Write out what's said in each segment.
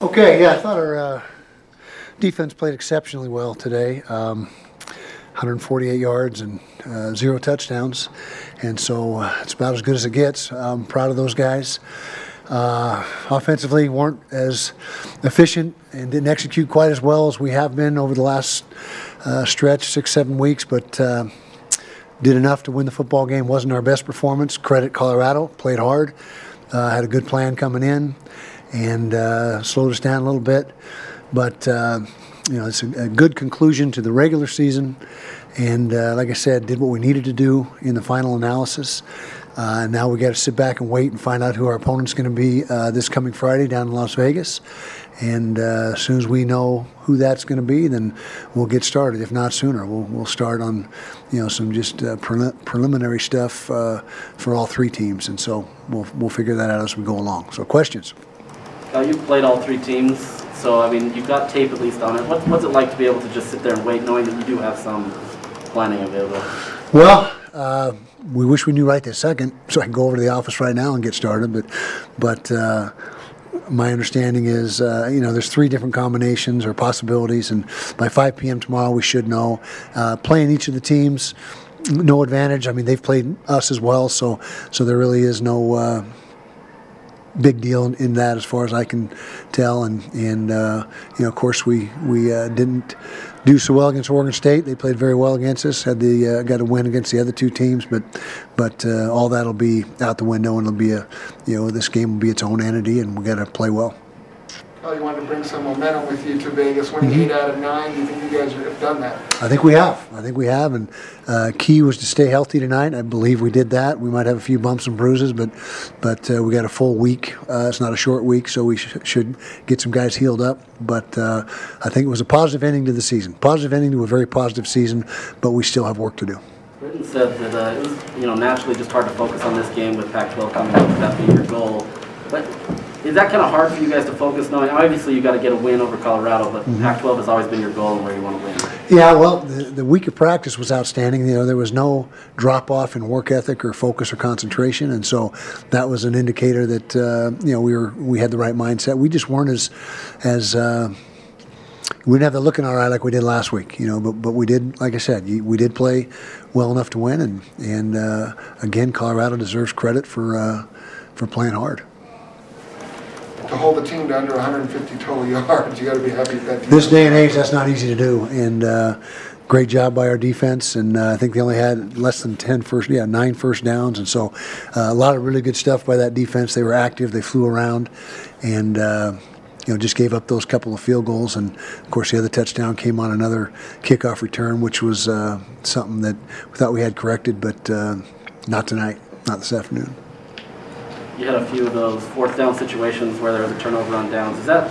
Okay, yeah, I thought our uh, defense played exceptionally well today. Um, 148 yards and uh, zero touchdowns, and so uh, it's about as good as it gets. I'm proud of those guys. Uh, offensively, weren't as efficient and didn't execute quite as well as we have been over the last uh, stretch, six, seven weeks, but uh, did enough to win the football game. Wasn't our best performance. Credit Colorado, played hard, had a good plan coming in and uh, slowed us down a little bit. But uh, you know, it's a, a, good conclusion to the regular season, and uh, like I said, did what we needed to do in the final analysis. Uh, now we got to sit back and wait and find out who our opponent's going to be uh, this coming Friday down in Las Vegas. And uh, as soon as we know who that's going to be, then we'll get started. If not sooner, we'll, we'll start on, you know, some just uh, pre- preliminary stuff uh, for all three teams. And so we'll we'll figure that out as we go along. So questions. Uh, you've played all three teams, so I mean, you've got tape at least on it. What's, what's it like to be able to just sit there and wait, knowing that you do have some planning available? Well, uh, we wish we knew right this second, so I can go over to the office right now and get started. But, but uh, my understanding is, uh, you know, there's three different combinations or possibilities, and by 5 p.m. tomorrow, we should know. Uh, playing each of the teams, no advantage. I mean, they've played us as well, so so there really is no uh, big deal in, in, that as far as I can tell. And and uh, you know, of course, we we uh, didn't do so well against Oregon State. They played very well against us. Had the uh, got a win against the other two teams, but but uh, all that'll be out the window, and it'll be a you know this game will be its own entity, and we got to play well. Oh, you wanted to bring some momentum with you to Vegas, winning mm-hmm. eight out of nine. Do you think you guys have done that? I think we have. I think we have. And uh, key was to stay healthy tonight. I believe we did that. We might have a few bumps and bruises, but but uh, we got a full week. Uh, it's not a short week, so we sh- should get some guys healed up. But uh, I think it was a positive ending to the season. Positive ending to a very positive season, but we still have work to do. Britain said that uh, it was, you know, naturally just hard to focus on this game with Pac-12 coming up, that being your goal. But is that kind of hard for you guys to focus, knowing obviously you got to get a win over Colorado, but mm-hmm. Pac-12 has always been your goal and where you want to win? Yeah, well, the, the week of practice was outstanding. You know, there was no drop off in work ethic or focus or concentration, and so that was an indicator that uh, you know we were we had the right mindset. We just weren't as as uh, we didn't have the look in our eye like we did last week, you know. But but we did, like I said, we did play well enough to win, and and uh, again, Colorado deserves credit for uh, for playing hard to hold the team to under 150 total yards. You got to be happy with that. This day and age, that's not easy to do. And uh, great job by our defense. And uh, I think they only had less than 10 first, yeah, nine first downs. And so uh, a lot of really good stuff by that defense. They were active. They flew around, and. Uh, you know, just gave up those couple of field goals, and of course the other touchdown came on another kickoff return, which was uh, something that we thought we had corrected, but uh, not tonight, not this afternoon you had a few of those fourth down situations where there was a turnover on downs. Is that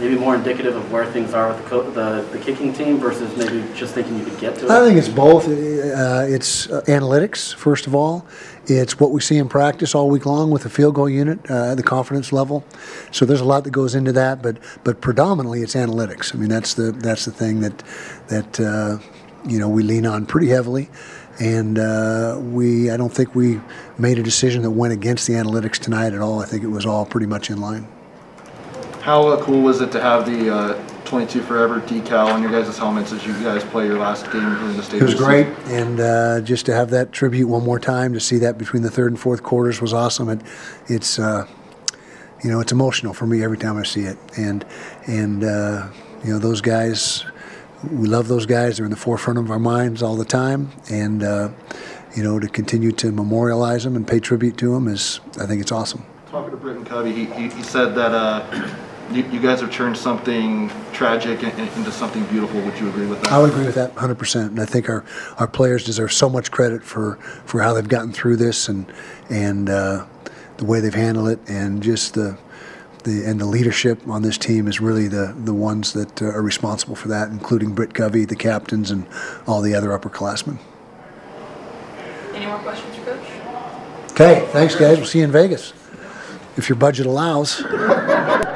maybe more indicative of where things are with the, the, the, kicking team versus maybe just thinking you could get to it? I think it's both. Uh, it's uh, analytics, first of all. It's what we see in practice all week long with the field goal unit, uh, the confidence level. So there's a lot that goes into that, but but predominantly it's analytics. I mean, that's the that's the thing that that uh, you know we lean on pretty heavily and uh, we I don't think we made a decision that went against the analytics tonight at all. I think it was all pretty much in line. How uh, cool was it to have the uh, 22 Forever decal on your guys' helmets as you guys play your last game in the state? It was great, and uh, just to have that tribute one more time, to see that between the third and fourth quarters was awesome. It, it's uh, you know it's emotional for me every time I see it, and and uh, you know those guys we love those guys. They're in the forefront of our minds all the time, and uh, you know to continue to memorialize them and pay tribute to them is, I think it's awesome. Talking to Britain Covey, he, he, he said that uh, you, you, guys have turned something tragic into something beautiful. Would you agree with that? I would agree with that 100%. And I think our, our players deserve so much credit for, for how they've gotten through this and and uh, the way they've handled it, and just the the and the leadership on this team is really the the ones that uh, are responsible for that, including Britt Covey, the captains, and all the other upperclassmen. Any more questions for Coach? Okay, thanks, guys. We'll see you in Vegas if your budget allows.